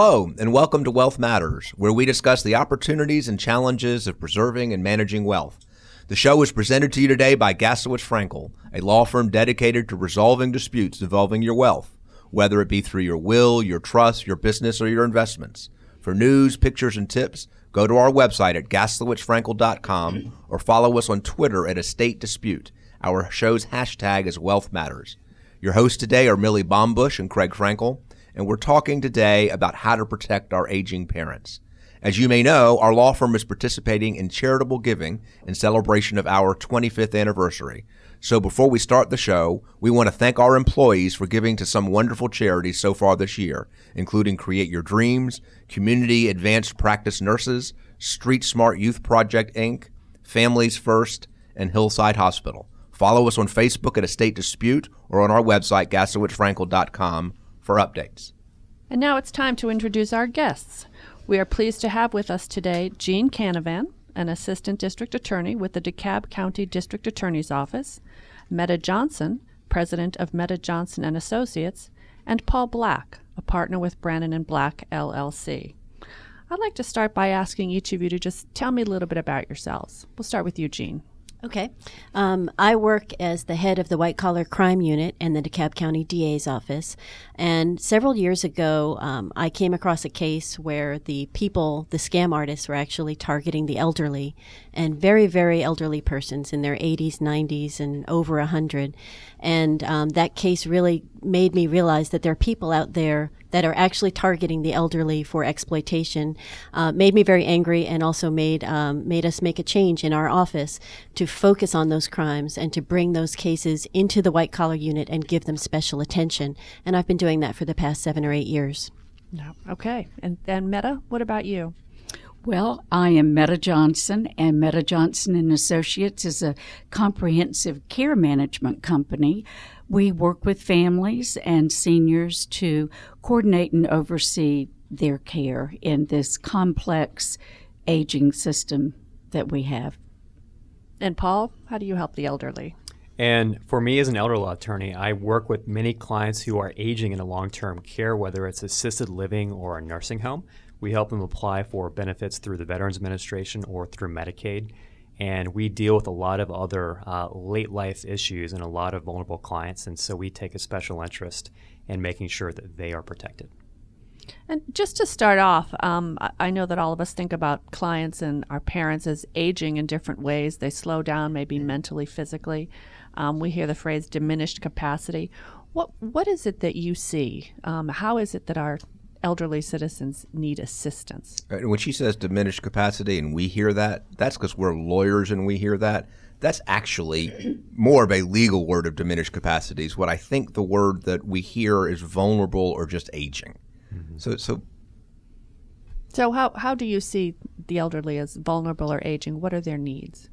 Hello, and welcome to Wealth Matters, where we discuss the opportunities and challenges of preserving and managing wealth. The show is presented to you today by Gaslowitz Frankel, a law firm dedicated to resolving disputes involving your wealth, whether it be through your will, your trust, your business, or your investments. For news, pictures, and tips, go to our website at gaslowitzfrankel.com or follow us on Twitter at Estate Dispute. Our show's hashtag is Wealth Matters. Your hosts today are Millie Bombush and Craig Frankel, and we're talking today about how to protect our aging parents. As you may know, our law firm is participating in charitable giving in celebration of our 25th anniversary. So before we start the show, we want to thank our employees for giving to some wonderful charities so far this year, including Create Your Dreams, Community Advanced Practice Nurses, Street Smart Youth Project Inc., Families First, and Hillside Hospital. Follow us on Facebook at Estate Dispute or on our website, gaslowitzfrankel.com, for updates. And now it's time to introduce our guests. We are pleased to have with us today Jean Canavan, an assistant district attorney with the DeKalb County District Attorney's Office, Meta Johnson, president of Meta Johnson and Associates, and Paul Black, a partner with Brannon and Black LLC. I'd like to start by asking each of you to just tell me a little bit about yourselves. We'll start with you, Jean. Okay. Um, I work as the head of the white collar crime unit in the DeKalb County DA's office. And several years ago, um, I came across a case where the people, the scam artists, were actually targeting the elderly and very, very elderly persons in their 80s, 90s, and over 100. And um, that case really made me realize that there are people out there that are actually targeting the elderly for exploitation uh, made me very angry and also made um, made us make a change in our office to focus on those crimes and to bring those cases into the white collar unit and give them special attention. And I've been doing that for the past seven or eight years. Okay. And then Meta, what about you? Well, I am Meta Johnson, and Meta Johnson and Associates is a comprehensive care management company. We work with families and seniors to coordinate and oversee their care in this complex aging system that we have. And Paul, how do you help the elderly? And for me as an elder law attorney, I work with many clients who are aging in a long term care, whether it's assisted living or a nursing home. We help them apply for benefits through the Veterans Administration or through Medicaid. And we deal with a lot of other uh, late life issues and a lot of vulnerable clients. And so we take a special interest in making sure that they are protected. And just to start off, um, I know that all of us think about clients and our parents as aging in different ways. They slow down, maybe mentally, physically. Um, we hear the phrase diminished capacity. What what is it that you see? Um, how is it that our elderly citizens need assistance. When she says diminished capacity and we hear that, that's because we're lawyers and we hear that. That's actually more of a legal word of diminished capacities. What I think the word that we hear is vulnerable or just aging. Mm-hmm. So, so, so how how do you see the elderly as vulnerable or aging? What are their needs?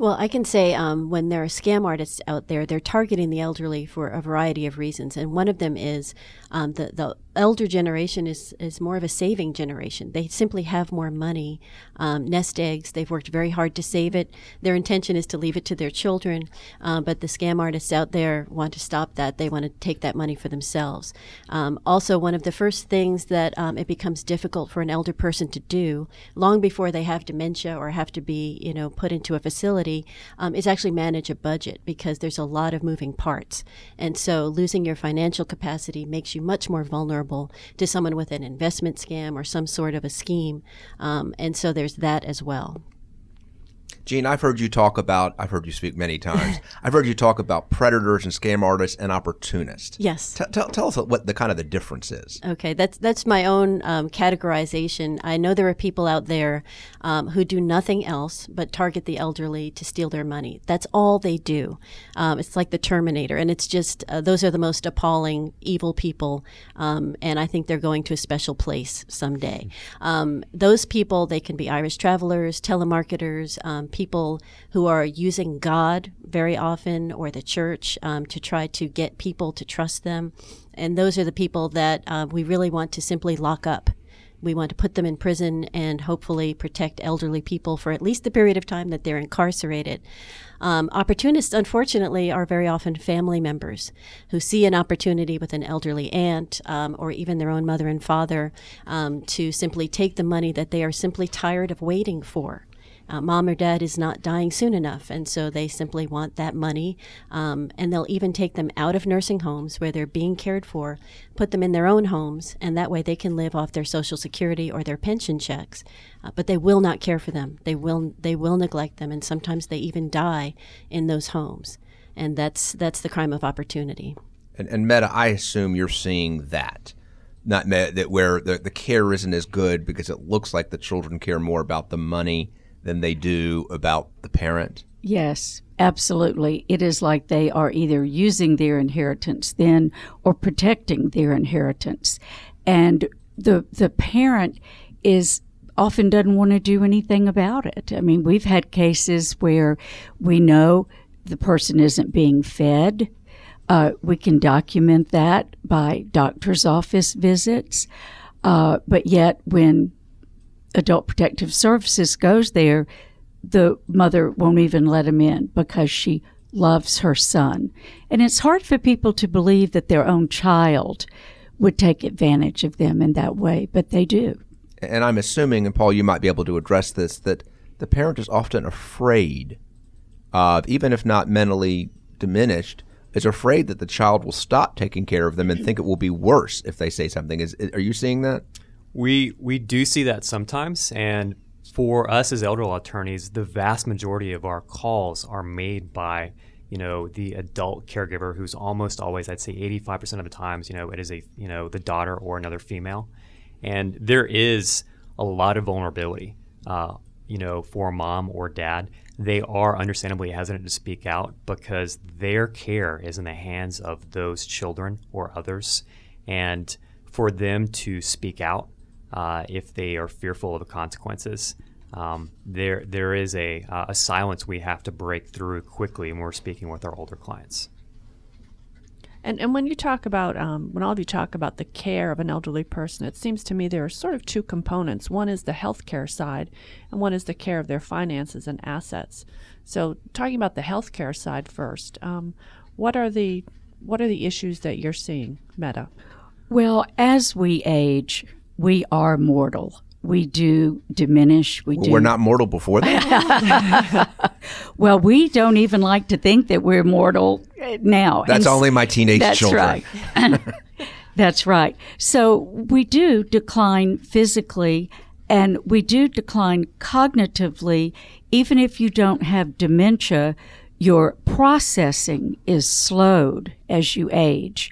Well, I can say um, when there are scam artists out there, they're targeting the elderly for a variety of reasons, and one of them is um, the the elder generation is, is more of a saving generation. They simply have more money, um, nest eggs. They've worked very hard to save it. Their intention is to leave it to their children, uh, but the scam artists out there want to stop that. They want to take that money for themselves. Um, also, one of the first things that um, it becomes difficult for an elder person to do, long before they have dementia or have to be, you know, put into a facility, um, is actually manage a budget because there's a lot of moving parts. And so losing your financial capacity makes you much more vulnerable vulnerable to someone with an investment scam or some sort of a scheme. Um, and so there's that as well. Jean, I've heard you talk about, I've heard you speak many times. I've heard you talk about predators and scam artists and opportunists. Yes. T- tell, tell us what the kind of the difference is. Okay, that's that's my own um, categorization. I know there are people out there um, who do nothing else but target the elderly to steal their money. That's all they do. Um, it's like the Terminator, and it's just uh, those are the most appalling, evil people, um, and I think they're going to a special place someday. Um, those people, they can be Irish travelers, telemarketers um, people who are using God very often or the church um, to try to get people to trust them. And those are the people that uh, we really want to simply lock up we want to put them in prison and hopefully protect elderly people for at least the period of time that they're incarcerated. Um, opportunists, unfortunately, are very often family members who see an opportunity with an elderly aunt um, or even their own mother and father um, to simply take the money that they are simply tired of waiting for uh, mom or dad is not dying soon enough, and so they simply want that money. Um, and they'll even take them out of nursing homes where they're being cared for, put them in their own homes, and that way they can live off their Social Security or their pension checks. Uh, but they will not care for them. They will they will neglect them, and sometimes they even die in those homes. And that's that's the crime of opportunity. And, and Meta, I assume you're seeing that not that where the, the care isn't as good because it looks like the children care more about the money than they do about the parent? Yes, absolutely. It is like they are either using their inheritance then or protecting their inheritance. And the the parent is often doesn't want to do anything about it. I mean, we've had cases where we know the person isn't being fed. Uh, we can document that by doctor's office visits. Uh, but yet, when Adult Protective Services goes there, the mother won't even let him in because she loves her son. And it's hard for people to believe that their own child would take advantage of them in that way, but they do. And I'm assuming, and Paul, you might be able to address this, that the parent is often afraid of, even if not mentally diminished, is afraid that the child will stop taking care of them and think it will be worse if they say something. Is are you seeing that? We we do see that sometimes, and for us as elder law attorneys, the vast majority of our calls are made by you know the adult caregiver who's almost always I'd say 85% of the times you know it is a you know the daughter or another female, and there is a lot of vulnerability. Uh, you know, for mom or dad, they are understandably hesitant to speak out because their care is in the hands of those children or others. And for them to speak out uh, if they are fearful of the consequences. Um, there, there is a, uh, a silence we have to break through quickly when we're speaking with our older clients. And, and when you talk about, um, when all of you talk about the care of an elderly person, it seems to me there are sort of two components. One is the healthcare side, and one is the care of their finances and assets. So, talking about the healthcare side first, um, what are the what are the issues that you're seeing, Meta? Well, as we age, we are mortal. We do diminish. We well, do. We're not mortal before that. well, we don't even like to think that we're mortal uh, now. That's and only my teenage that's children. Right. that's right. So we do decline physically and we do decline cognitively. Even if you don't have dementia, your processing is slowed as you age.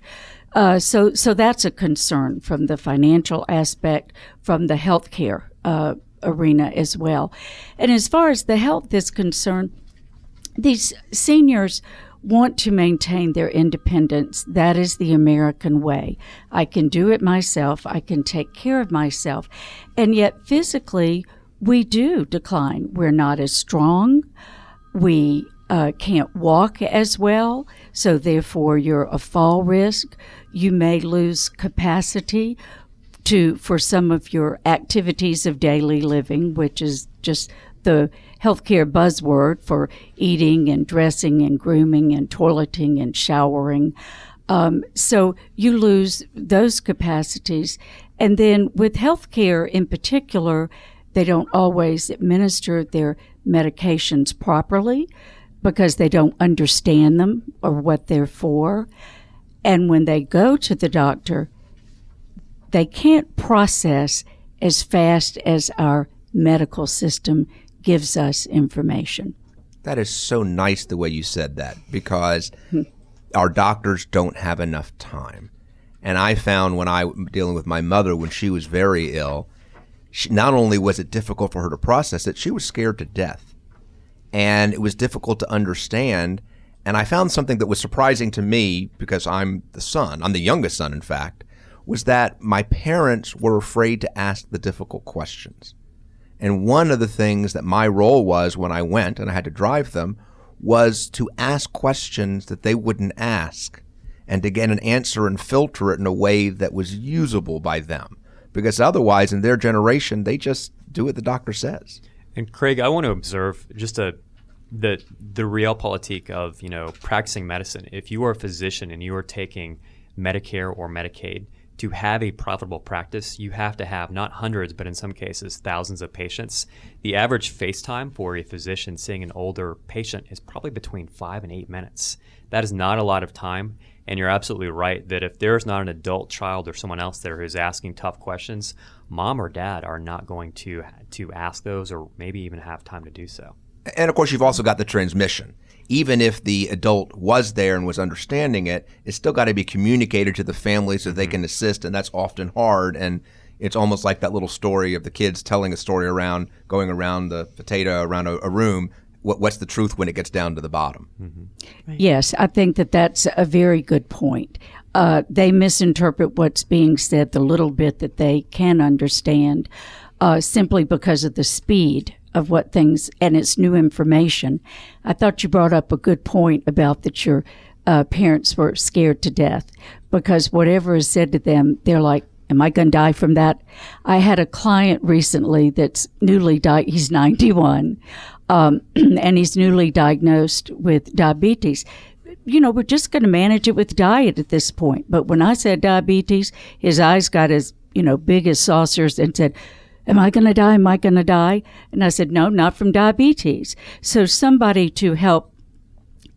Uh, so, so that's a concern from the financial aspect, from the healthcare uh, arena as well. And as far as the health is concerned, these seniors want to maintain their independence. That is the American way. I can do it myself. I can take care of myself. And yet, physically, we do decline. We're not as strong. We uh, can't walk as well, so therefore you're a fall risk. You may lose capacity to for some of your activities of daily living, which is just the healthcare buzzword for eating and dressing and grooming and toileting and showering. Um, so you lose those capacities. And then with healthcare in particular, they don't always administer their medications properly because they don't understand them or what they're for. And when they go to the doctor, they can't process as fast as our medical system gives us information. That is so nice the way you said that because our doctors don't have enough time. And I found when I was dealing with my mother when she was very ill, she, not only was it difficult for her to process it, she was scared to death and it was difficult to understand. And I found something that was surprising to me because I'm the son, I'm the youngest son, in fact, was that my parents were afraid to ask the difficult questions. And one of the things that my role was when I went and I had to drive them was to ask questions that they wouldn't ask and to get an answer and filter it in a way that was usable by them. because otherwise, in their generation, they just do what the doctor says. And Craig, I want to observe just a the the realpolitik of you know practicing medicine. If you are a physician and you are taking Medicare or Medicaid, to have a profitable practice, you have to have not hundreds, but in some cases, thousands of patients. The average face time for a physician seeing an older patient is probably between five and eight minutes. That is not a lot of time. And you're absolutely right that if there's not an adult child or someone else there who's asking tough questions, mom or dad are not going to to ask those or maybe even have time to do so. And of course, you've also got the transmission even if the adult was there and was understanding it, it's still got to be communicated to the family so they mm-hmm. can assist, and that's often hard. And it's almost like that little story of the kids telling a story around going around the potato around a, a room. What, what's the truth when it gets down to the bottom? Mm-hmm. Right. Yes, I think that that's a very good point. Uh, they misinterpret what's being said the little bit that they can understand uh, simply because of the speed of what things and it's new information. I thought you brought up a good point about that your uh, parents were scared to death because whatever is said to them, they're like, Am I going to die from that? I had a client recently that's newly died. He's 91, um, and he's newly diagnosed with diabetes. You know, we're just going to manage it with diet at this point. But when I said diabetes, his eyes got as you know big as saucers and said, Am I going to die? Am I going to die? And I said, No, not from diabetes. So somebody to help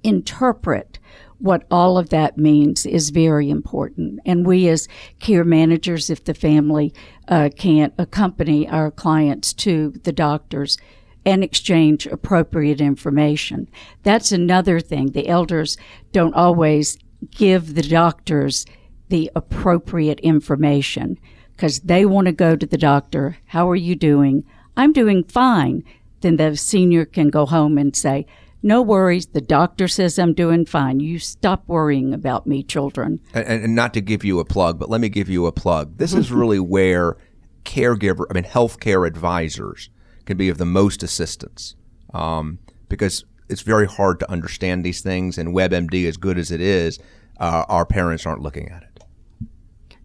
interpret what all of that means is very important. And we, as care managers, if the family uh, can't accompany our clients to the doctors and exchange appropriate information, that's another thing. The elders don't always give the doctors the appropriate information because they want to go to the doctor. How are you doing? I'm doing fine. Then the senior can go home and say, no worries. The doctor says I'm doing fine. You stop worrying about me, children. And, and not to give you a plug, but let me give you a plug. This is really where caregiver, I mean, healthcare advisors can be of the most assistance um, because it's very hard to understand these things. And WebMD, as good as it is, uh, our parents aren't looking at it.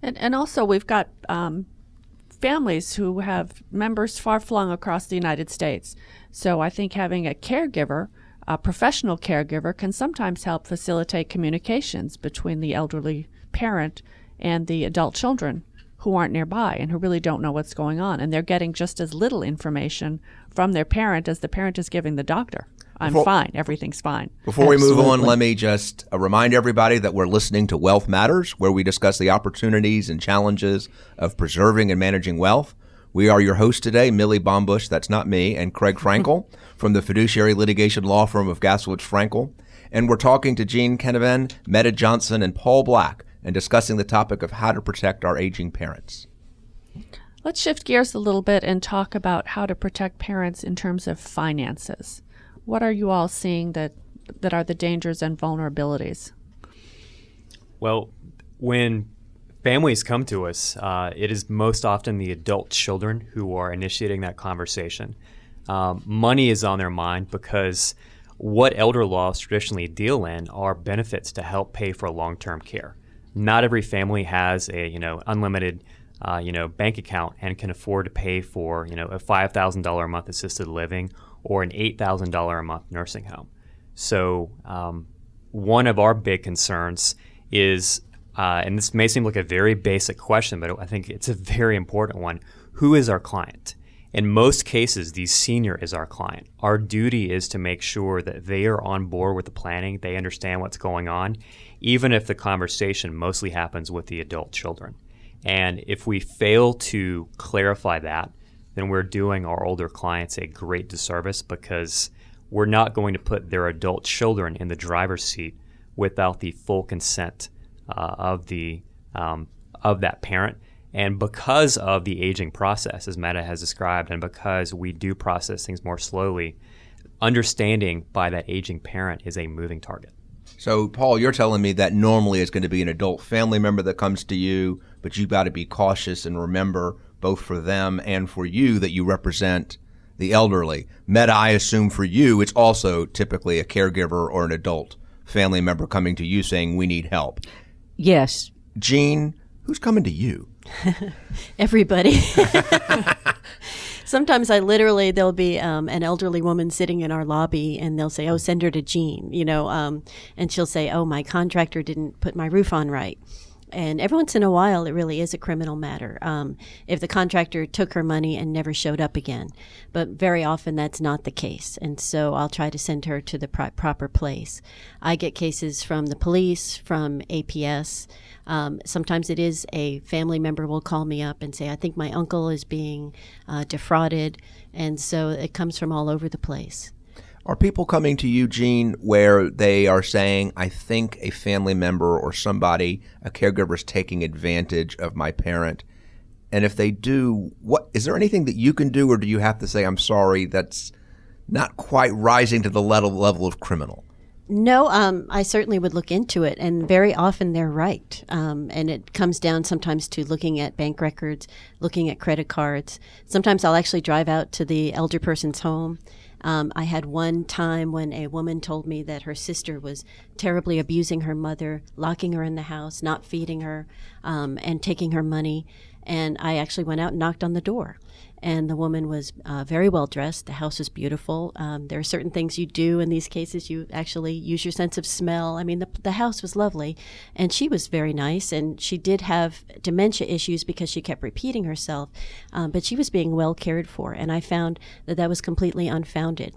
And, and also, we've got um, families who have members far flung across the United States. So I think having a caregiver, a professional caregiver, can sometimes help facilitate communications between the elderly parent and the adult children who aren't nearby and who really don't know what's going on. And they're getting just as little information from their parent as the parent is giving the doctor. I'm before, fine. Everything's fine. Before Absolutely. we move on, let me just uh, remind everybody that we're listening to Wealth Matters, where we discuss the opportunities and challenges of preserving and managing wealth. We are your host today, Millie Bombush, that's not me, and Craig Frankel from the fiduciary litigation law firm of Gaslowitz Frankel. And we're talking to Jean Canavan, Meta Johnson, and Paul Black, and discussing the topic of how to protect our aging parents. Let's shift gears a little bit and talk about how to protect parents in terms of finances. What are you all seeing that that are the dangers and vulnerabilities? Well, when families come to us, uh, it is most often the adult children who are initiating that conversation. Um, money is on their mind because what elder laws traditionally deal in are benefits to help pay for long-term care. Not every family has a you know unlimited uh, you know bank account and can afford to pay for you know a five thousand dollar a month assisted living or an $8,000 a month nursing home. So, um, one of our big concerns is, uh, and this may seem like a very basic question, but I think it's a very important one who is our client? In most cases, the senior is our client. Our duty is to make sure that they are on board with the planning, they understand what's going on, even if the conversation mostly happens with the adult children. And if we fail to clarify that, then we're doing our older clients a great disservice because we're not going to put their adult children in the driver's seat without the full consent uh, of the um, of that parent. And because of the aging process, as Meta has described, and because we do process things more slowly, understanding by that aging parent is a moving target. So, Paul, you're telling me that normally it's going to be an adult family member that comes to you, but you've got to be cautious and remember both for them and for you that you represent the elderly. Meta, I assume for you, it's also typically a caregiver or an adult family member coming to you saying, We need help. Yes. Jean, who's coming to you? Everybody. Sometimes I literally there'll be um, an elderly woman sitting in our lobby, and they'll say, "Oh, send her to Jean," you know, um, and she'll say, "Oh, my contractor didn't put my roof on right." And every once in a while, it really is a criminal matter. Um, if the contractor took her money and never showed up again, but very often that's not the case. And so I'll try to send her to the pro- proper place. I get cases from the police, from APS. Um, sometimes it is a family member will call me up and say, I think my uncle is being uh, defrauded. And so it comes from all over the place. Are people coming to Jean, where they are saying, I think a family member or somebody, a caregiver is taking advantage of my parent? And if they do, what is there anything that you can do, or do you have to say, I'm sorry, that's not quite rising to the level, level of criminal? No, um, I certainly would look into it, and very often they're right. Um, and it comes down sometimes to looking at bank records, looking at credit cards. Sometimes I'll actually drive out to the elder person's home. Um, I had one time when a woman told me that her sister was terribly abusing her mother, locking her in the house, not feeding her, um, and taking her money. And I actually went out and knocked on the door and the woman was uh, very well dressed. The house was beautiful. Um, there are certain things you do in these cases. You actually use your sense of smell. I mean, the, the house was lovely, and she was very nice. And she did have dementia issues because she kept repeating herself, um, but she was being well cared for. And I found that that was completely unfounded.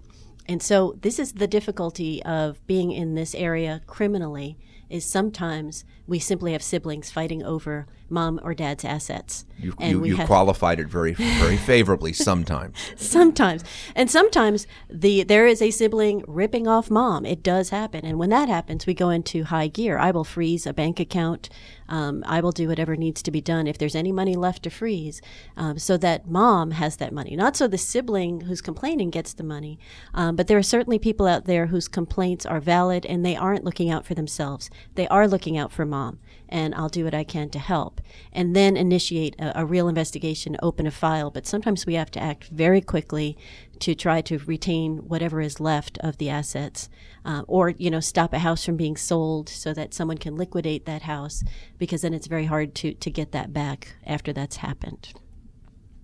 And so, this is the difficulty of being in this area criminally. Is sometimes we simply have siblings fighting over mom or dad's assets. You, you, you qualified it very very favorably sometimes. sometimes. And sometimes the there is a sibling ripping off mom. It does happen. And when that happens, we go into high gear. I will freeze a bank account. Um, I will do whatever needs to be done if there's any money left to freeze um, so that mom has that money. Not so the sibling who's complaining gets the money, um, but there are certainly people out there whose complaints are valid and they aren't looking out for themselves. They are looking out for mom and I'll do what I can to help. And then initiate a, a, real investigation, open a file. But sometimes we have to act very quickly to try to retain whatever is left of the assets, uh, or you know, stop a house from being sold so that someone can liquidate that house, because then it's very hard to to get that back after that's happened.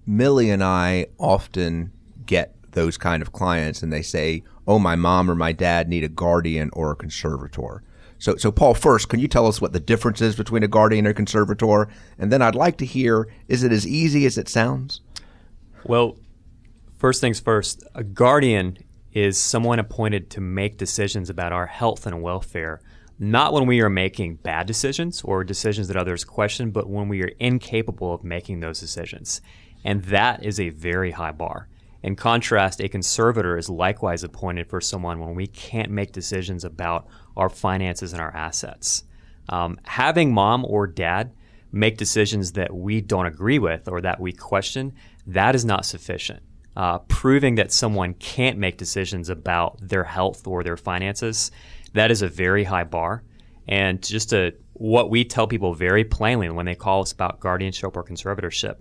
Millie and I often get those kind of clients, and they say, "Oh, my mom or my dad need a guardian or a conservator." So, so Paul, first, can you tell us what the difference is between a guardian and a conservator? And then I'd like to hear: is it as easy as it sounds? Well, first things first. A guardian is someone appointed to make decisions about our health and welfare, not when we are making bad decisions or decisions that others question, but when we are incapable of making those decisions. And that is a very high bar. In contrast, a conservator is likewise appointed for someone when we can't make decisions about our finances and our assets. Um, having mom or dad make decisions that we don't agree with or that we question, that is not sufficient. Uh, proving that someone can't make decisions about their health or their finances, that is a very high bar. And just what we tell people very plainly when they call us about guardianship or conservatorship,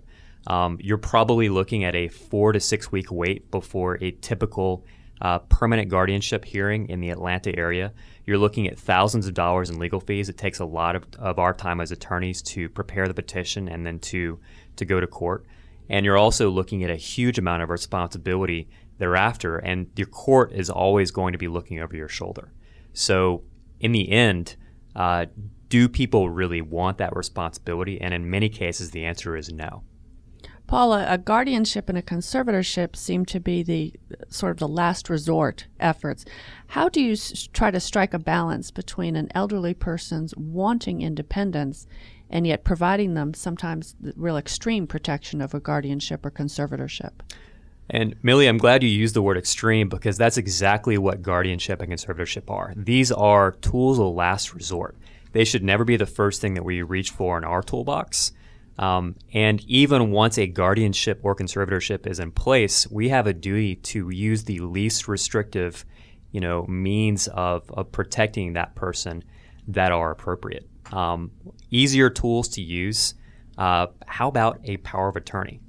um, you're probably looking at a four to six week wait before a typical uh, permanent guardianship hearing in the Atlanta area. You're looking at thousands of dollars in legal fees. It takes a lot of, of our time as attorneys to prepare the petition and then to, to go to court. And you're also looking at a huge amount of responsibility thereafter. And your court is always going to be looking over your shoulder. So, in the end, uh, do people really want that responsibility? And in many cases, the answer is no. Paula, a guardianship and a conservatorship seem to be the sort of the last resort efforts. How do you s- try to strike a balance between an elderly person's wanting independence and yet providing them sometimes the real extreme protection of a guardianship or conservatorship? And Millie, I'm glad you used the word extreme because that's exactly what guardianship and conservatorship are. These are tools of last resort. They should never be the first thing that we reach for in our toolbox. Um, and even once a guardianship or conservatorship is in place, we have a duty to use the least restrictive, you know, means of, of protecting that person that are appropriate. Um, easier tools to use. Uh, how about a power of attorney?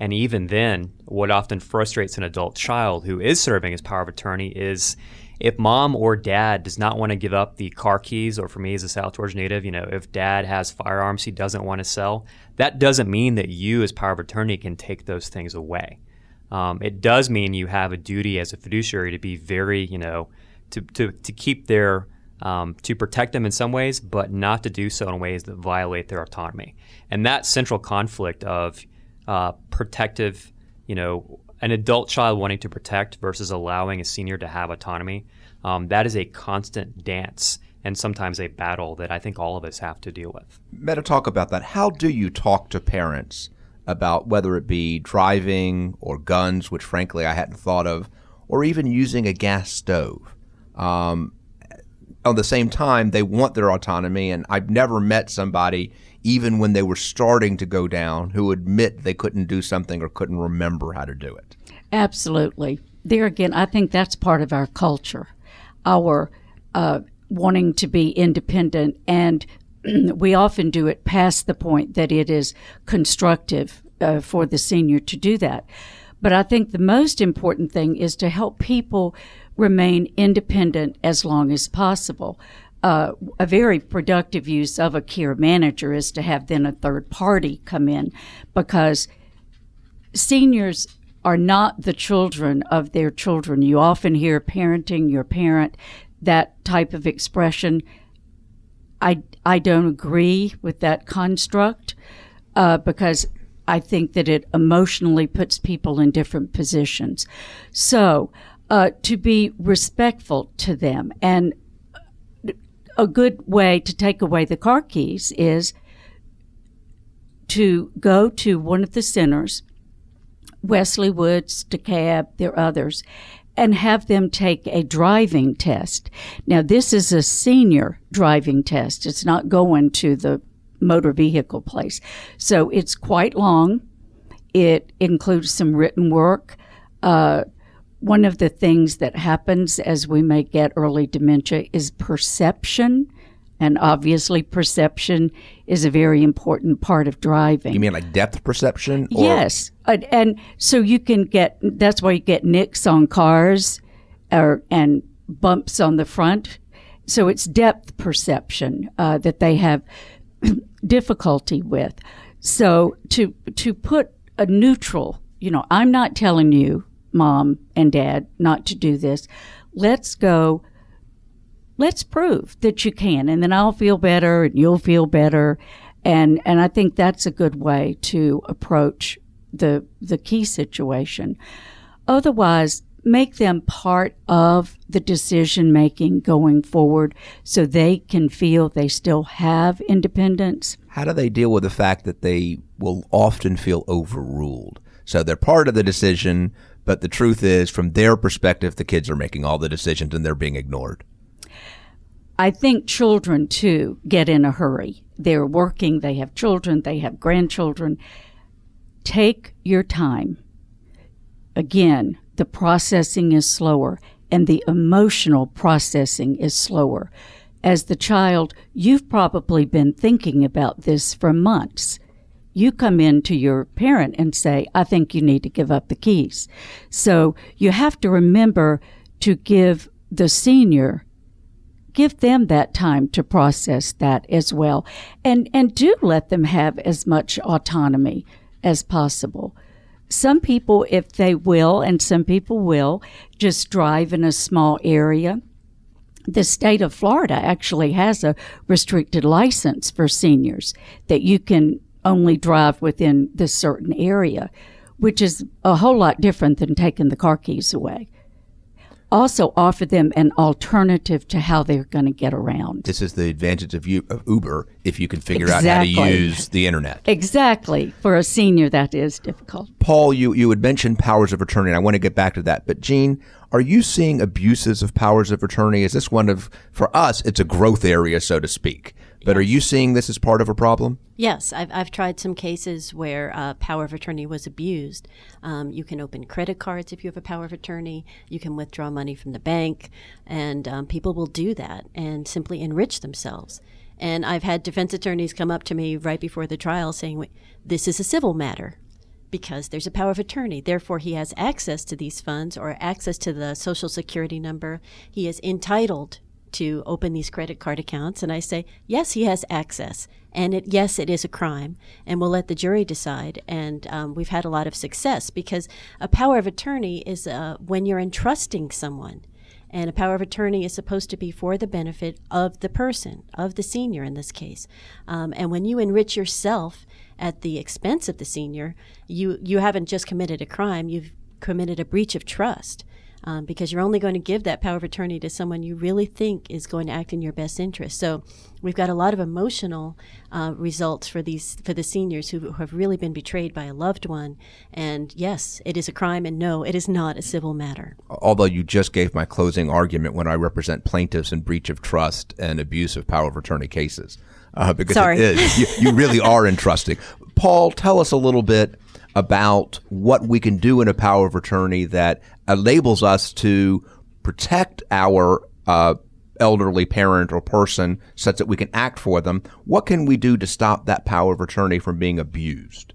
And even then, what often frustrates an adult child who is serving as power of attorney is if mom or dad does not want to give up the car keys, or for me as a South Georgia native, you know, if dad has firearms he doesn't want to sell, that doesn't mean that you, as power of attorney, can take those things away. Um, it does mean you have a duty as a fiduciary to be very, you know, to, to, to keep their, um, to protect them in some ways, but not to do so in ways that violate their autonomy. And that central conflict of uh, protective, you know, an adult child wanting to protect versus allowing a senior to have autonomy, um, that is a constant dance and sometimes a battle that I think all of us have to deal with. Meta, talk about that. How do you talk to parents about whether it be driving or guns, which frankly I hadn't thought of, or even using a gas stove? Um, at the same time, they want their autonomy, and I've never met somebody, even when they were starting to go down, who admit they couldn't do something or couldn't remember how to do it. Absolutely. There again, I think that's part of our culture, our uh, wanting to be independent, and we often do it past the point that it is constructive uh, for the senior to do that. But I think the most important thing is to help people remain independent as long as possible. Uh, a very productive use of a care manager is to have then a third party come in because seniors are not the children of their children. You often hear parenting your parent, that type of expression. I, I don't agree with that construct uh, because I think that it emotionally puts people in different positions. So, uh, to be respectful to them. And a good way to take away the car keys is to go to one of the centers, Wesley Woods, DeKalb, there are others, and have them take a driving test. Now, this is a senior driving test. It's not going to the motor vehicle place. So it's quite long. It includes some written work. Uh, one of the things that happens as we may get early dementia is perception. And obviously, perception is a very important part of driving. You mean like depth perception? Or? Yes. And, and, so you can get, that's why you get nicks on cars or, and bumps on the front. So it's depth perception uh, that they have difficulty with. So to, to put a neutral, you know, I'm not telling you mom and dad not to do this. Let's go. Let's prove that you can, and then I'll feel better, and you'll feel better, and and I think that's a good way to approach the the key situation. Otherwise, make them part of the decision making going forward so they can feel they still have independence. How do they deal with the fact that they will often feel overruled? So they're part of the decision, but the truth is, from their perspective, the kids are making all the decisions and they're being ignored. I think children too get in a hurry. They're working, they have children, they have grandchildren. Take your time. Again, the processing is slower and the emotional processing is slower. As the child, you've probably been thinking about this for months you come in to your parent and say, I think you need to give up the keys. So you have to remember to give the senior give them that time to process that as well. And and do let them have as much autonomy as possible. Some people if they will and some people will just drive in a small area. The state of Florida actually has a restricted license for seniors that you can only drive within this certain area, which is a whole lot different than taking the car keys away. Also, offer them an alternative to how they're going to get around. This is the advantage of, Uber if you can figure exactly. out how to use the internet. Exactly. For a senior, that is difficult. Paul, you, you had mentioned powers of attorney, and I want to get back to that. But, Jean, are you seeing abuses of powers of attorney? Is this one of, for us, it's a growth area, so to speak. But yes. are you seeing this as part of a problem? Yes, I've, I've tried some cases where uh, power of attorney was abused. Um, you can open credit cards if you have a power of attorney. You can withdraw money from the bank, and um, people will do that and simply enrich themselves. And I've had defense attorneys come up to me right before the trial saying, "This is a civil matter." because there's a power of attorney. Therefore, he has access to these funds or access to the social security number. He is entitled to open these credit card accounts. And I say, yes, he has access. And it, yes, it is a crime. And we'll let the jury decide. And um, we've had a lot of success because a power of attorney is uh, when you're entrusting someone. And a power of attorney is supposed to be for the benefit of the person, of the senior in this case. Um, and when you enrich yourself at the expense of the senior, you, you haven't just committed a crime, you've committed a breach of trust um, because you're only going to give that power of attorney to someone you really think is going to act in your best interest. So we've got a lot of emotional uh, results for these for the seniors who have really been betrayed by a loved one. And yes, it is a crime, and no, it is not a civil matter. Although you just gave my closing argument when I represent plaintiffs in breach of trust and abuse of power of attorney cases. Uh, because Sorry. it is. You, you really are entrusting. Paul, tell us a little bit about what we can do in a power of attorney that enables us to protect our uh, elderly parent or person such that we can act for them. What can we do to stop that power of attorney from being abused?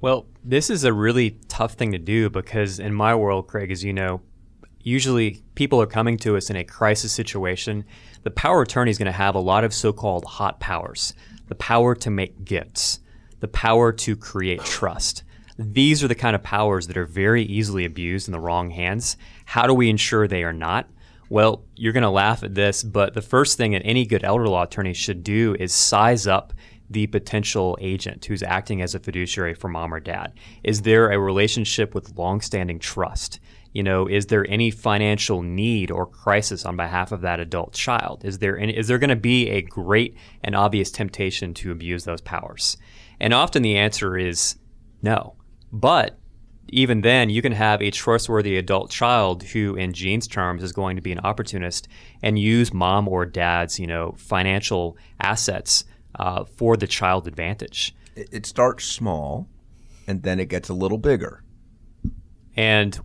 Well, this is a really tough thing to do because in my world, Craig, as you know, usually people are coming to us in a crisis situation. The power attorney is going to have a lot of so called hot powers the power to make gifts, the power to create trust. These are the kind of powers that are very easily abused in the wrong hands. How do we ensure they are not? Well, you're going to laugh at this, but the first thing that any good elder law attorney should do is size up the potential agent who's acting as a fiduciary for mom or dad. Is there a relationship with longstanding trust? You know, is there any financial need or crisis on behalf of that adult child? Is there any, is there going to be a great and obvious temptation to abuse those powers? And often the answer is no. But even then, you can have a trustworthy adult child who, in Jean's terms, is going to be an opportunist and use mom or dad's, you know, financial assets uh, for the child advantage. It, it starts small, and then it gets a little bigger. And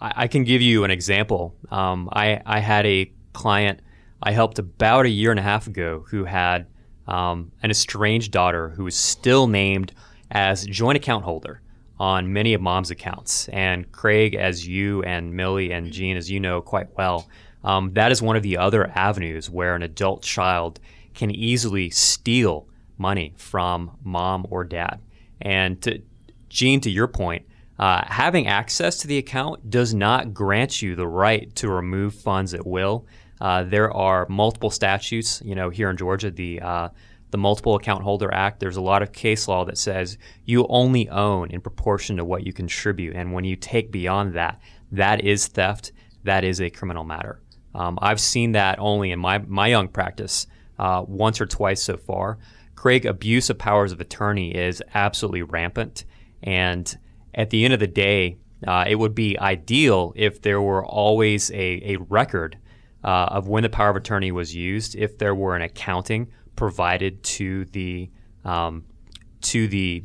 I, I can give you an example. Um, I, I had a client I helped about a year and a half ago who had um, an estranged daughter who was still named as joint account holder on many of mom's accounts. And Craig, as you and Millie and Jean, as you know quite well, um, that is one of the other avenues where an adult child can easily steal money from mom or dad. And to, Jean, to your point, uh, having access to the account does not grant you the right to remove funds at will. Uh, there are multiple statutes, you know, here in Georgia, the uh, the Multiple Account Holder Act. There's a lot of case law that says you only own in proportion to what you contribute, and when you take beyond that, that is theft. That is a criminal matter. Um, I've seen that only in my my young practice uh, once or twice so far. Craig, abuse of powers of attorney is absolutely rampant, and at the end of the day, uh, it would be ideal if there were always a, a record uh, of when the power of attorney was used, if there were an accounting provided to the um, to the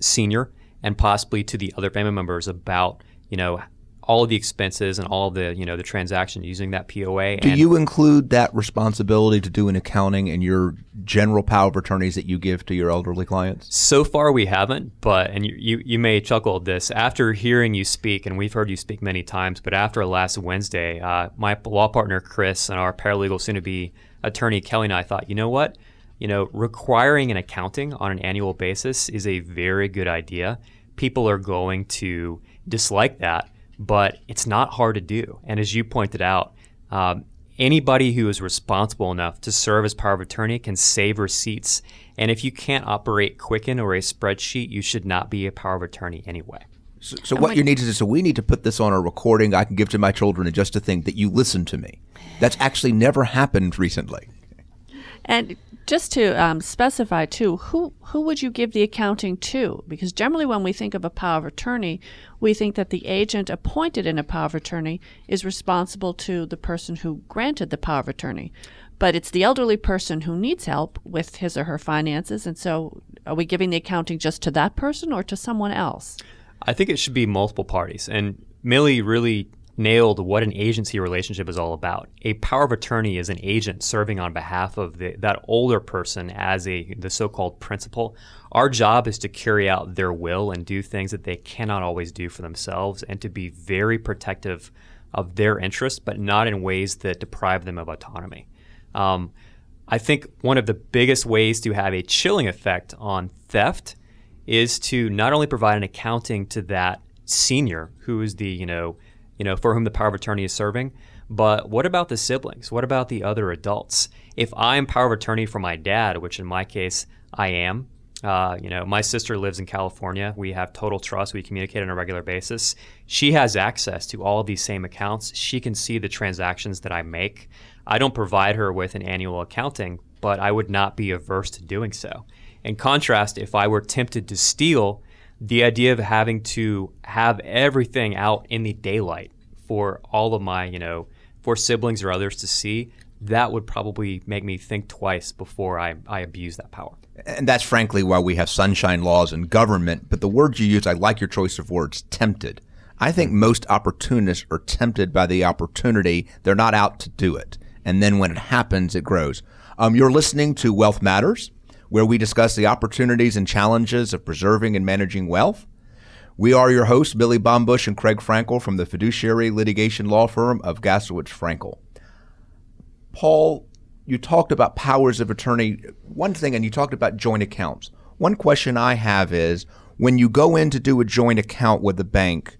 senior and possibly to the other family members about you know all of the expenses and all of the you know the transaction using that POA. Do you include that responsibility to do an accounting in your general power of attorneys that you give to your elderly clients? So far, we haven't, but and you, you, you may chuckle at this after hearing you speak, and we've heard you speak many times. But after last Wednesday, uh, my law partner Chris and our paralegal, soon to be attorney Kelly, and I thought, you know what, you know, requiring an accounting on an annual basis is a very good idea. People are going to dislike that, but it's not hard to do. And as you pointed out. Um, anybody who is responsible enough to serve as power of attorney can save receipts. And if you can't operate Quicken or a spreadsheet, you should not be a power of attorney anyway. So, so what you need to do, so we need to put this on a recording I can give to my children and just to think that you listen to me. That's actually never happened recently. And just to um, specify too, who who would you give the accounting to? Because generally, when we think of a power of attorney, we think that the agent appointed in a power of attorney is responsible to the person who granted the power of attorney. But it's the elderly person who needs help with his or her finances, and so are we giving the accounting just to that person or to someone else? I think it should be multiple parties. And Millie really nailed what an agency relationship is all about. A power of attorney is an agent serving on behalf of the, that older person as a the so-called principal. Our job is to carry out their will and do things that they cannot always do for themselves, and to be very protective of their interests, but not in ways that deprive them of autonomy. Um, I think one of the biggest ways to have a chilling effect on theft is to not only provide an accounting to that senior who is the you know you know, for whom the power of attorney is serving. But what about the siblings? What about the other adults? If I'm power of attorney for my dad, which in my case I am, uh, you know, my sister lives in California. We have total trust. We communicate on a regular basis. She has access to all these same accounts. She can see the transactions that I make. I don't provide her with an annual accounting, but I would not be averse to doing so. In contrast, if I were tempted to steal, the idea of having to have everything out in the daylight for all of my, you know, for siblings or others to see, that would probably make me think twice before I, I abuse that power. And that's frankly why we have sunshine laws in government. But the word you use, I like your choice of words, tempted. I think most opportunists are tempted by the opportunity. They're not out to do it. And then when it happens, it grows. Um, you're listening to Wealth Matters where we discuss the opportunities and challenges of preserving and managing wealth. We are your hosts, Millie Baumbush and Craig Frankel from the fiduciary litigation law firm of Gaslowitz Frankel. Paul, you talked about powers of attorney. One thing, and you talked about joint accounts. One question I have is when you go in to do a joint account with the bank,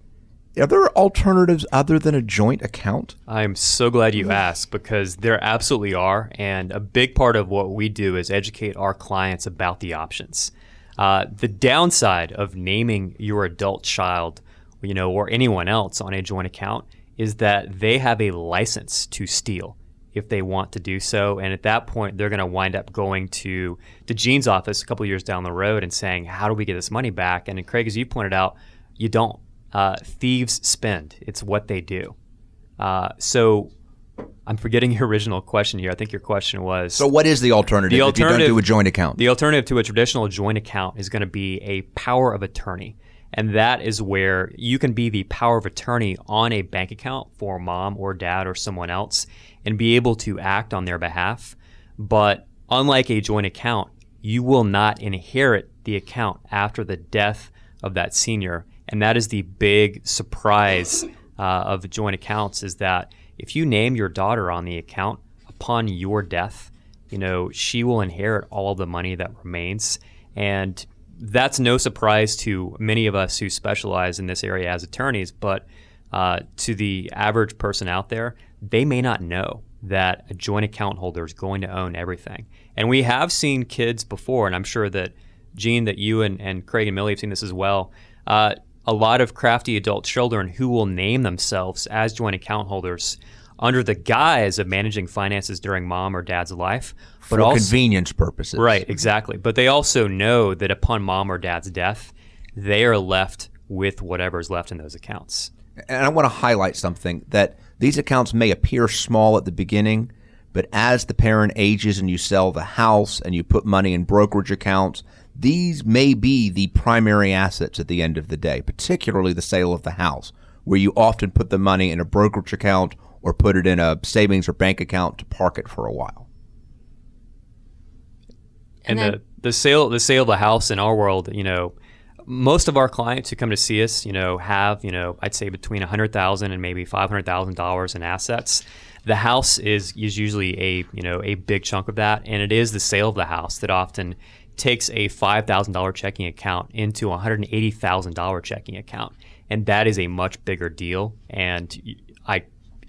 are there alternatives other than a joint account? I'm so glad you asked because there absolutely are. And a big part of what we do is educate our clients about the options. Uh, the downside of naming your adult child, you know, or anyone else on a joint account is that they have a license to steal if they want to do so. And at that point, they're going to wind up going to to Jean's office a couple years down the road and saying, "How do we get this money back?" And Craig, as you pointed out, you don't uh, thieves spend. It's what they do. Uh, so I'm forgetting your original question here. I think your question was. So, what is the alternative, the alternative if you don't do a joint account? The alternative to a traditional joint account is going to be a power of attorney. And that is where you can be the power of attorney on a bank account for mom or dad or someone else and be able to act on their behalf. But unlike a joint account, you will not inherit the account after the death of that senior and that is the big surprise uh, of joint accounts is that if you name your daughter on the account upon your death, you know, she will inherit all the money that remains. And that's no surprise to many of us who specialize in this area as attorneys, but uh, to the average person out there, they may not know that a joint account holder is going to own everything. And we have seen kids before, and I'm sure that Jean, that you and, and Craig and Millie have seen this as well. Uh, a lot of crafty adult children who will name themselves as joint account holders under the guise of managing finances during mom or dad's life, but for also, convenience purposes. Right, exactly. But they also know that upon mom or dad's death, they are left with whatever is left in those accounts. And I want to highlight something that these accounts may appear small at the beginning, but as the parent ages and you sell the house and you put money in brokerage accounts, these may be the primary assets at the end of the day, particularly the sale of the house, where you often put the money in a brokerage account or put it in a savings or bank account to park it for a while. And, and the, the sale the sale of the house in our world, you know, most of our clients who come to see us, you know, have, you know, I'd say between a hundred thousand and maybe five hundred thousand dollars in assets. The house is is usually a you know a big chunk of that, and it is the sale of the house that often takes a $5,000 checking account into a $180,000 checking account. And that is a much bigger deal. And I,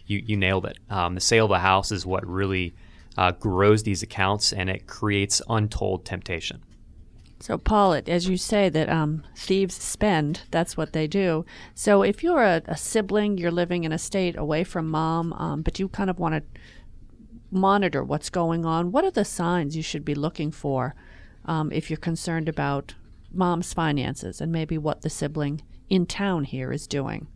you, you nailed it. Um, the sale of a house is what really uh, grows these accounts and it creates untold temptation. So, Paul, as you say that um, thieves spend, that's what they do. So, if you're a, a, sibling, you're living in a state away from mom, um, but you kind of want to monitor what's going on, what are the signs you should be looking for um, if you're concerned about mom's finances and maybe what the sibling in town here is doing.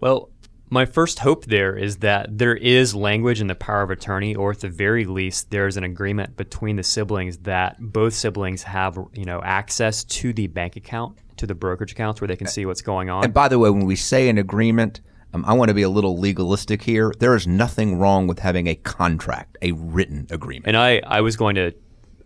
Well, my first hope there is that there is language in the power of attorney, or at the very least, there's an agreement between the siblings that both siblings have, you know, access to the bank account, to the brokerage accounts where they can see what's going on. And by the way, when we say an agreement, Um, I want to be a little legalistic here. There is nothing wrong with having a contract, a written agreement. And I, I was going to,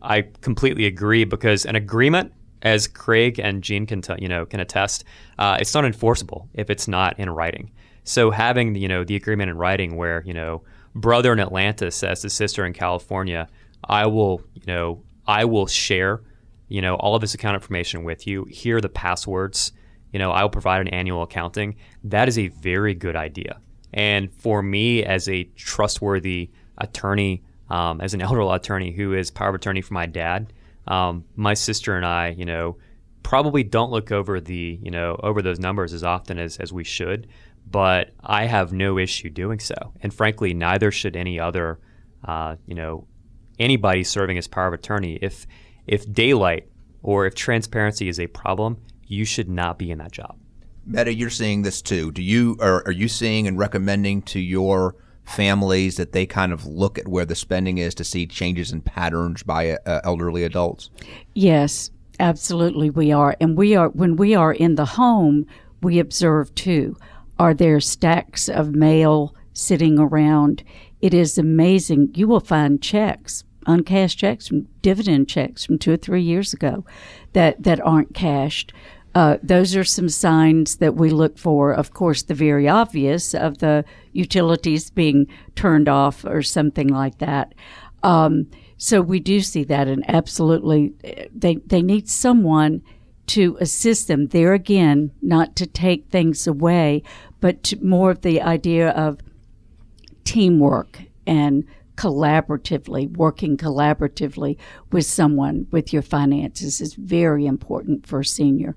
I completely agree because an agreement, as Craig and Jean can you know, can attest, uh, it's not enforceable if it's not in writing. So having you know the agreement in writing, where you know brother in Atlanta says to sister in California, I will, you know, I will share, you know, all of this account information with you. Here are the passwords. You know, I will provide an annual accounting. That is a very good idea. And for me, as a trustworthy attorney, um, as an elder law attorney who is power of attorney for my dad, um, my sister and I, you know, probably don't look over the, you know, over those numbers as often as, as we should but I have no issue doing so. And frankly, neither should any other, uh, you know, anybody serving as power of attorney. If if daylight or if transparency is a problem, you should not be in that job. Meta, you're seeing this too. Do you are, are you seeing and recommending to your families that they kind of look at where the spending is to see changes in patterns by uh, elderly adults? Yes, absolutely, we are, and we are when we are in the home, we observe too. Are there stacks of mail sitting around? It is amazing. You will find checks, uncashed checks, dividend checks from two or three years ago that, that aren't cashed. Uh, those are some signs that we look for. Of course, the very obvious of the utilities being turned off or something like that. Um, so we do see that, and absolutely, they they need someone to assist them. There again, not to take things away, but to more of the idea of teamwork and collaboratively, working collaboratively with someone with your finances is very important for a senior.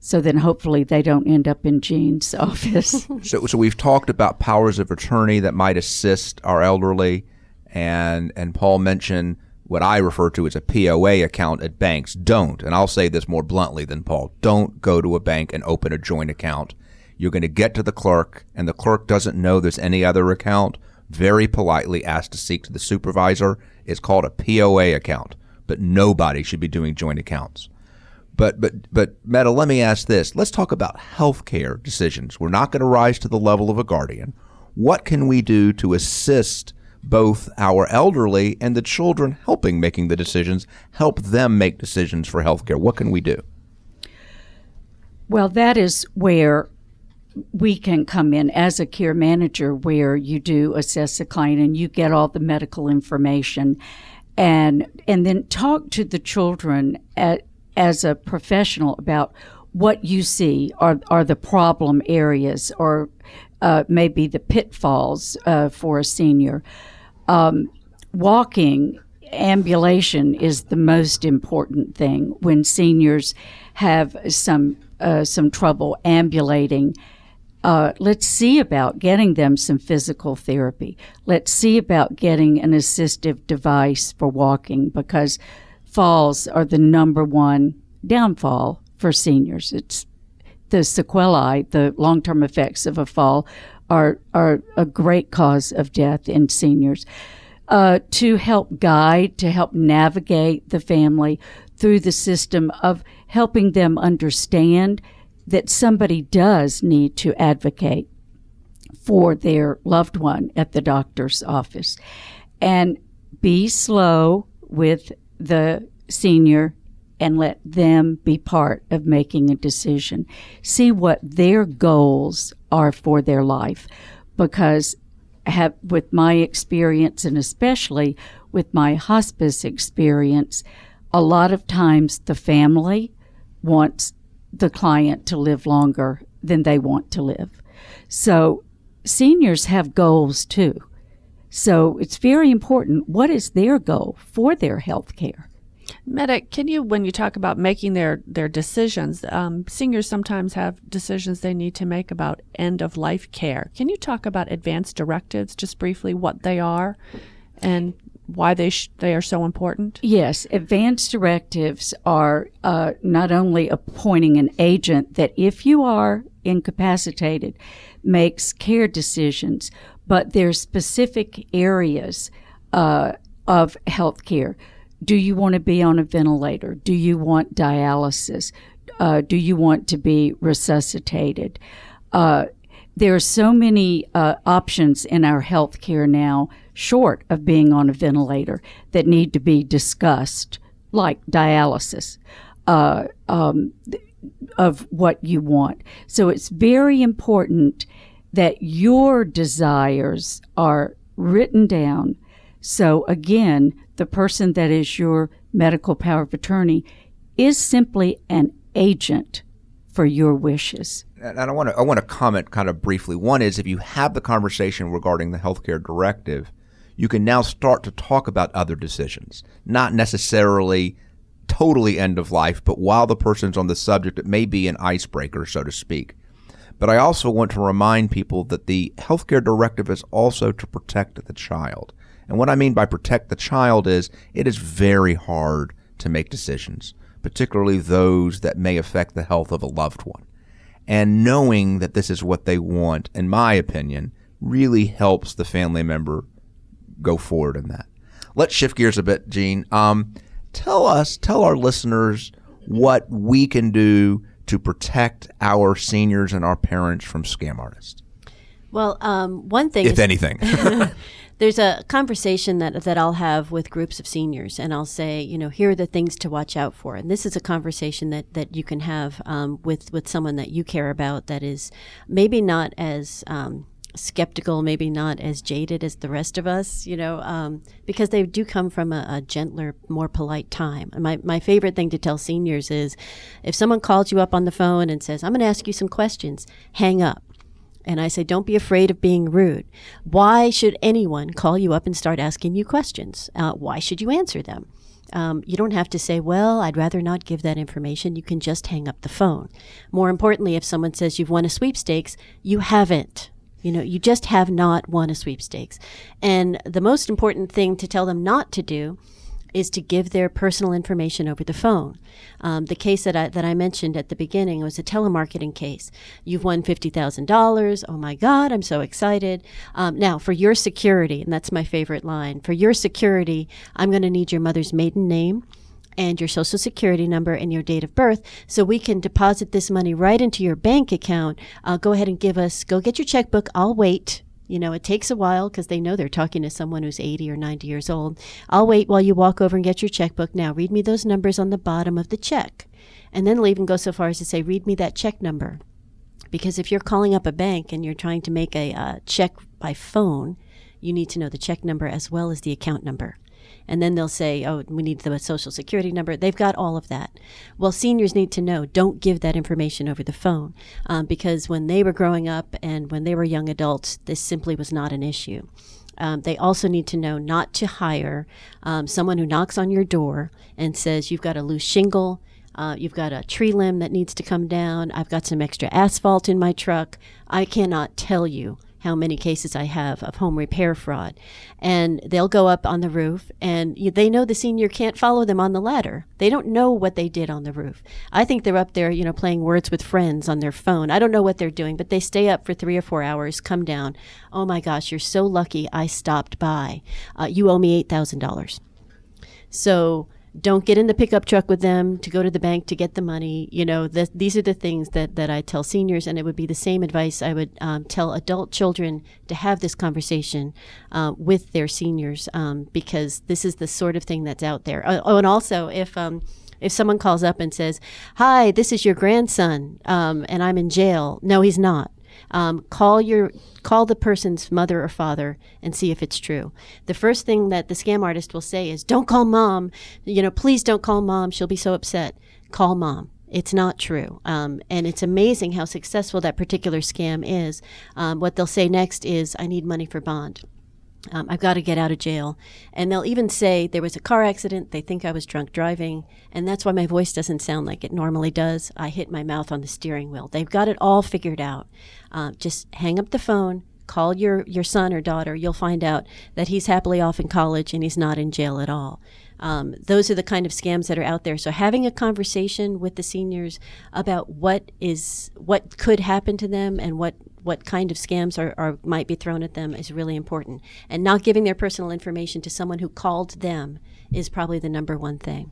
So then hopefully they don't end up in Jean's office. so, so we've talked about powers of attorney that might assist our elderly, and and Paul mentioned what I refer to as a POA account at banks. Don't, and I'll say this more bluntly than Paul, don't go to a bank and open a joint account. You're going to get to the clerk, and the clerk doesn't know there's any other account. Very politely ask to speak to the supervisor. It's called a POA account, but nobody should be doing joint accounts. But but but Meta, let me ask this. Let's talk about healthcare decisions. We're not going to rise to the level of a guardian. What can we do to assist both our elderly and the children helping making the decisions, help them make decisions for healthcare. What can we do? Well, that is where we can come in as a care manager, where you do assess a client and you get all the medical information, and and then talk to the children at, as a professional about what you see are are the problem areas or uh, maybe the pitfalls uh, for a senior. Um, walking, ambulation is the most important thing when seniors have some uh, some trouble ambulating. Uh, let's see about getting them some physical therapy. Let's see about getting an assistive device for walking because falls are the number one downfall for seniors. It's the sequelae, the long term effects of a fall, are, are a great cause of death in seniors. Uh, to help guide, to help navigate the family through the system of helping them understand that somebody does need to advocate for their loved one at the doctor's office. And be slow with the senior and let them be part of making a decision. See what their goals are for their life. Because have, with my experience and especially with my hospice experience, a lot of times the family wants the client to live longer than they want to live. So seniors have goals too. So it's very important. What is their goal for their health care? Meta, can you, when you talk about making their their decisions, um, seniors sometimes have decisions they need to make about end of life care. Can you talk about advance directives, just briefly, what they are, and why they sh- they are so important? Yes, advance directives are uh, not only appointing an agent that, if you are incapacitated, makes care decisions, but there's specific areas uh, of health care do you want to be on a ventilator? Do you want dialysis? Uh, do you want to be resuscitated? Uh, there are so many uh, options in our health care now, short of being on a ventilator, that need to be discussed, like dialysis. Uh, um, of what you want. So it's very important that your desires are written down. So again, the person that is your medical power of attorney is simply an agent for your wishes. And I want to I want to comment kind of briefly. One is if you have the conversation regarding the healthcare directive, you can now start to talk about other decisions, not necessarily totally end of life, but while the person's on the subject, it may be an icebreaker, so to speak. But I also want to remind people that the healthcare directive is also to protect the child. And what I mean by protect the child is it is very hard to make decisions, particularly those that may affect the health of a loved one. And knowing that this is what they want, in my opinion, really helps the family member go forward in that. Let's shift gears a bit, Jean. Um, tell us, tell our listeners what we can do to protect our seniors and our parents from scam artists. Well, um, one thing, if is, anything. there's a conversation that that I'll have with groups of seniors, and I'll say, you know, here are the things to watch out for. And this is a conversation that that you can have um, with with someone that you care about that is maybe not as um, skeptical, maybe not as jaded as the rest of us, you know, um, because they do come from a, a, gentler, more polite time. My, my favorite thing to tell seniors is if someone calls you up on the phone and says, I'm going to ask you some questions, hang up. And I say, don't be afraid of being rude. Why should anyone call you up and start asking you questions? Uh, why should you answer them? Um, you don't have to say, well, I'd rather not give that information. You can just hang up the phone. More importantly, if someone says you've won a sweepstakes, you haven't. You know, you just have not won a sweepstakes. And the most important thing to tell them not to do is to give their personal information over the phone. Um, the case that I, that I mentioned at the beginning was a telemarketing case. You've won $50,000. Oh my God, I'm so excited. Um, now, for your security, and that's my favorite line, for your security, I'm going to need your mother's maiden name and your social security number and your date of birth so we can deposit this money right into your bank account. Uh, go ahead and give us, go get your checkbook. I'll wait. You know, it takes a while because they know they're talking to someone who's 80 or 90 years old. I'll wait while you walk over and get your checkbook. Now, read me those numbers on the bottom of the check. And then they'll even go so far as to say, read me that check number. Because if you're calling up a bank and you're trying to make a uh, check by phone, you need to know the check number as well as the account number and then they'll say, "Oh, we need the social security number." They've got all of that. Well, seniors need to know: don't give that information over the phone, um, because when they were growing up and when they were young adults, this simply was not an issue. Um, they also need to know not to hire um, someone who knocks on your door and says, You've got a loose shingle, uh, you've got a tree limb that needs to come down, I've got some extra asphalt in my truck. I cannot tell you how many cases I have of home repair fraud. And they'll go up on the roof and they know the senior can't follow them on the ladder. They don't know what they did on the roof. I think they're up there, you know, playing words with friends on their phone. I don't know what they're doing, but they stay up for three or four hours, come down. Oh my gosh, you're so lucky I stopped by. Uh, you owe me $8,000. So don't get in the pickup truck with them to go to the bank to get the money. You know, the, these are the things that, that I tell seniors, and it would be the same advice I would um, tell adult children to have this conversation uh, with their seniors um, because this is the sort of thing that's out there. Oh, oh and also, if um, if someone calls up and says, "Hi, this is your grandson, um, and I'm in jail," no, he's not. Um, call your call the person's mother or father and see if it's true. The first thing that the scam artist will say is, "Don't call mom. You know, please don't call mom. She'll be so upset." Call mom. It's not true. Um, and it's amazing how successful that particular scam is. Um, what they'll say next is, I need money for bond. Um, I've got to get out of jail. And they'll even say there was a car accident. They think I was drunk driving. And that's why my voice doesn't sound like it normally does. I hit my mouth on the steering wheel. They've got it all figured out. Uh, just hang up the phone, call your, your son or daughter. You'll find out that he's happily off in college and he's not in jail at all. Um, those are the kind of scams that are out there. So having a conversation with the seniors about what is what could happen to them and what what kind of scams are, are might be thrown at them is really important. And not giving their personal information to someone who called them is probably the number one thing.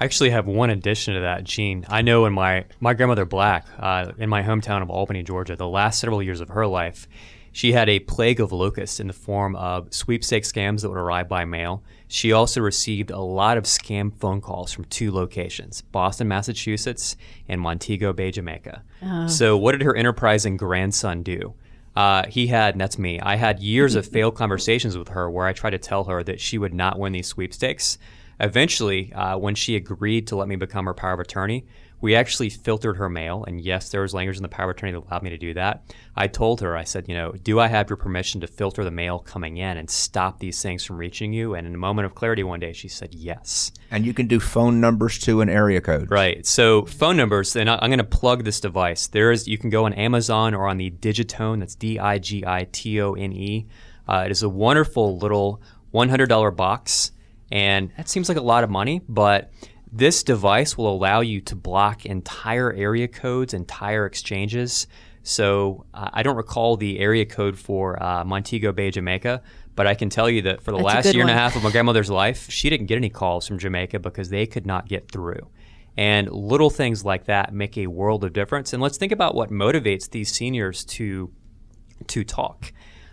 I actually have one addition to that, Jean. I know in my my grandmother Black, uh, in my hometown of Albany, Georgia, the last several years of her life, she had a plague of locusts in the form of sweepstakes scams that would arrive by mail. She also received a lot of scam phone calls from two locations, Boston, Massachusetts, and Montego Bay, Jamaica. So, what did her enterprising grandson do? Uh, he had, and that's me, I had years of failed conversations with her where I tried to tell her that she would not win these sweepstakes. Eventually, uh, when she agreed to let me become her power of attorney, we actually filtered her mail. And yes, there was language in the power of attorney that allowed me to do that. I told her, I said, you know, do I have your permission to filter the mail coming in and stop these things from reaching you? And in a moment of clarity one day, she said yes. And you can do phone numbers too and area code. Right. So phone numbers, and I'm going to plug this device. There is you can go on Amazon or on the Digitone. That's D-I-G-I-T-O-N-E. Uh, it is a wonderful little $100 box, and that seems like a lot of money, but this device will allow you to block entire area codes, entire exchanges. So uh, I don't recall the area code for uh, Montego Bay, Jamaica, but I can tell you that for the That's last year and a half of my grandmother's life, she didn't get any calls from Jamaica because they could not get through. And little things like that make a world of difference. And let's think about what motivates these seniors to to talk.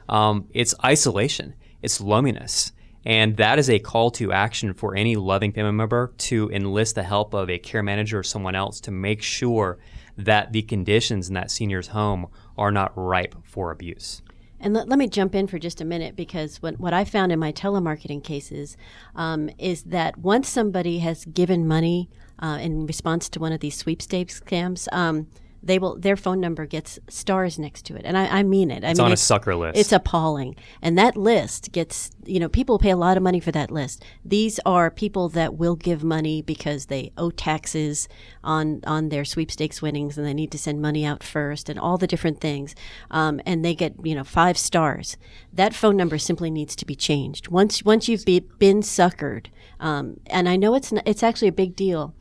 Um, it's isolation, it's loneliness. And that is a call to action for any loving family member to enlist the help of a care manager or someone else to make sure that the conditions in that senior's home are not ripe for abuse. And let, let me jump in for just a minute because what, what I found in my telemarketing cases um, is that once somebody has given money uh, in response to one of these sweepstakes scams, um, they will their phone number gets stars next to it, and I, I mean it. I It's mean, on a sucker list. It's appalling, and that list gets you know people pay a lot of money for that list. These are people that will give money because they owe taxes on on their sweepstakes winnings, and they need to send money out first, and all the different things, um, and they get you know five stars. That phone number simply needs to be changed once once you've be, been suckered, um, and I know it's n- it's actually a big deal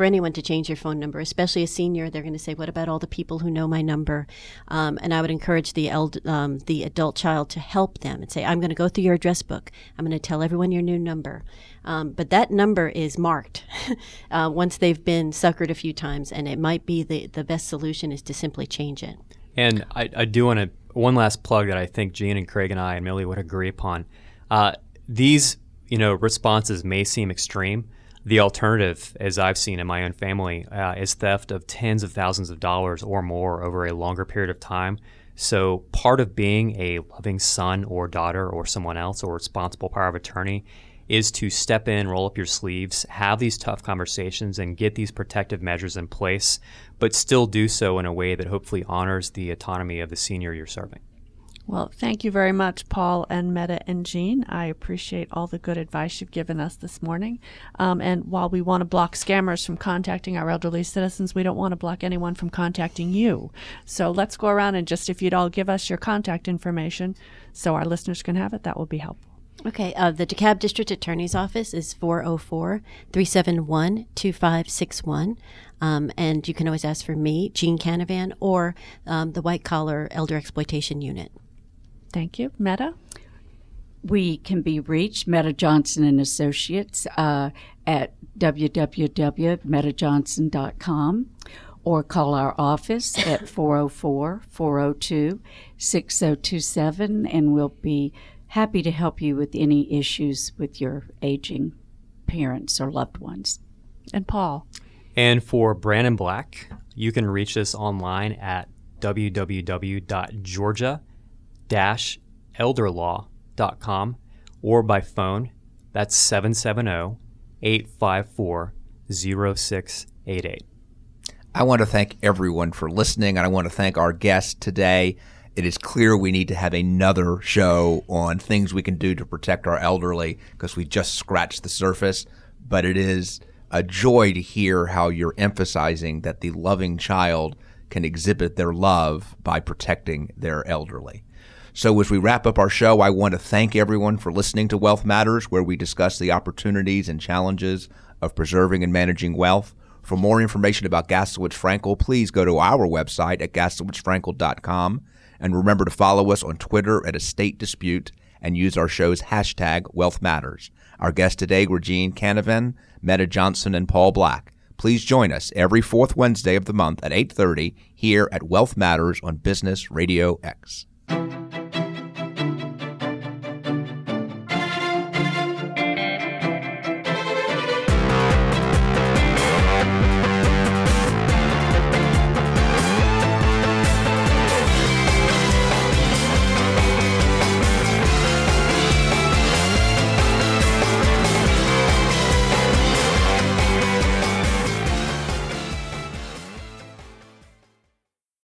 for anyone to change your phone number, especially a senior. They're going to say, "What about all the people who know my number?" Um, and I would encourage the eld- um, the adult child to help them and say, "I'm going to go through your address book. I'm going to tell everyone your new number." Um, but that number is marked uh, once they've been suckered a few times, and it might be the the best solution is to simply change it. And I, I do want to one last plug that I think Jean and Craig and I and Millie would agree upon. Uh, these you know responses may seem extreme. The alternative, as I've seen in my own family, uh, is theft of tens of thousands of dollars or more over a longer period of time. So part of being a loving son or daughter or someone else or responsible power of attorney is to step in, roll up your sleeves, have these tough conversations, and get these protective measures in place, but still do so in a way that hopefully honors the autonomy of the senior you're serving. Well, thank you very much, Paul and Meta and Jean. I appreciate all the good advice you've given us this morning. Um, and while we want to block scammers from contacting our elderly citizens, we don't want to block anyone from contacting you. So let's go around and just, if you'd all give us your contact information so our listeners can have it, that will be helpful. Okay, uh, the DeKalb District Attorney's Office is 404 371 2561. Um, And you can always ask for me, Jean Canavan, or um, the White Collar Elder Exploitation Unit. Thank you. Meta? We can be reached, Meta Johnson and Associates, uh, at www.metajohnson.com or call our office at 404 402 6027, and we'll be happy to help you with any issues with your aging parents or loved ones. And Paul? And for Brandon Black, you can reach us online at www.georgia-elderlaw.com or by phone. That's 770 854 0688. I want to thank everyone for listening, and I want to thank our guest today. It is clear we need to have another show on things we can do to protect our elderly because we just scratched the surface. But it is a joy to hear how you're emphasizing that the loving child can exhibit their love by protecting their elderly. So, as we wrap up our show, I want to thank everyone for listening to Wealth Matters, where we discuss the opportunities and challenges of preserving and managing wealth. For more information about Gaslowitz Frankel, please go to our website at gaslowitzfrankel.com. And remember to follow us on Twitter at Estate Dispute and use our show's hashtag Wealth Matters. Our guests today were Jean Canavan, Meta Johnson, and Paul Black. Please join us every fourth Wednesday of the month at 8:30 here at Wealth Matters on Business Radio X.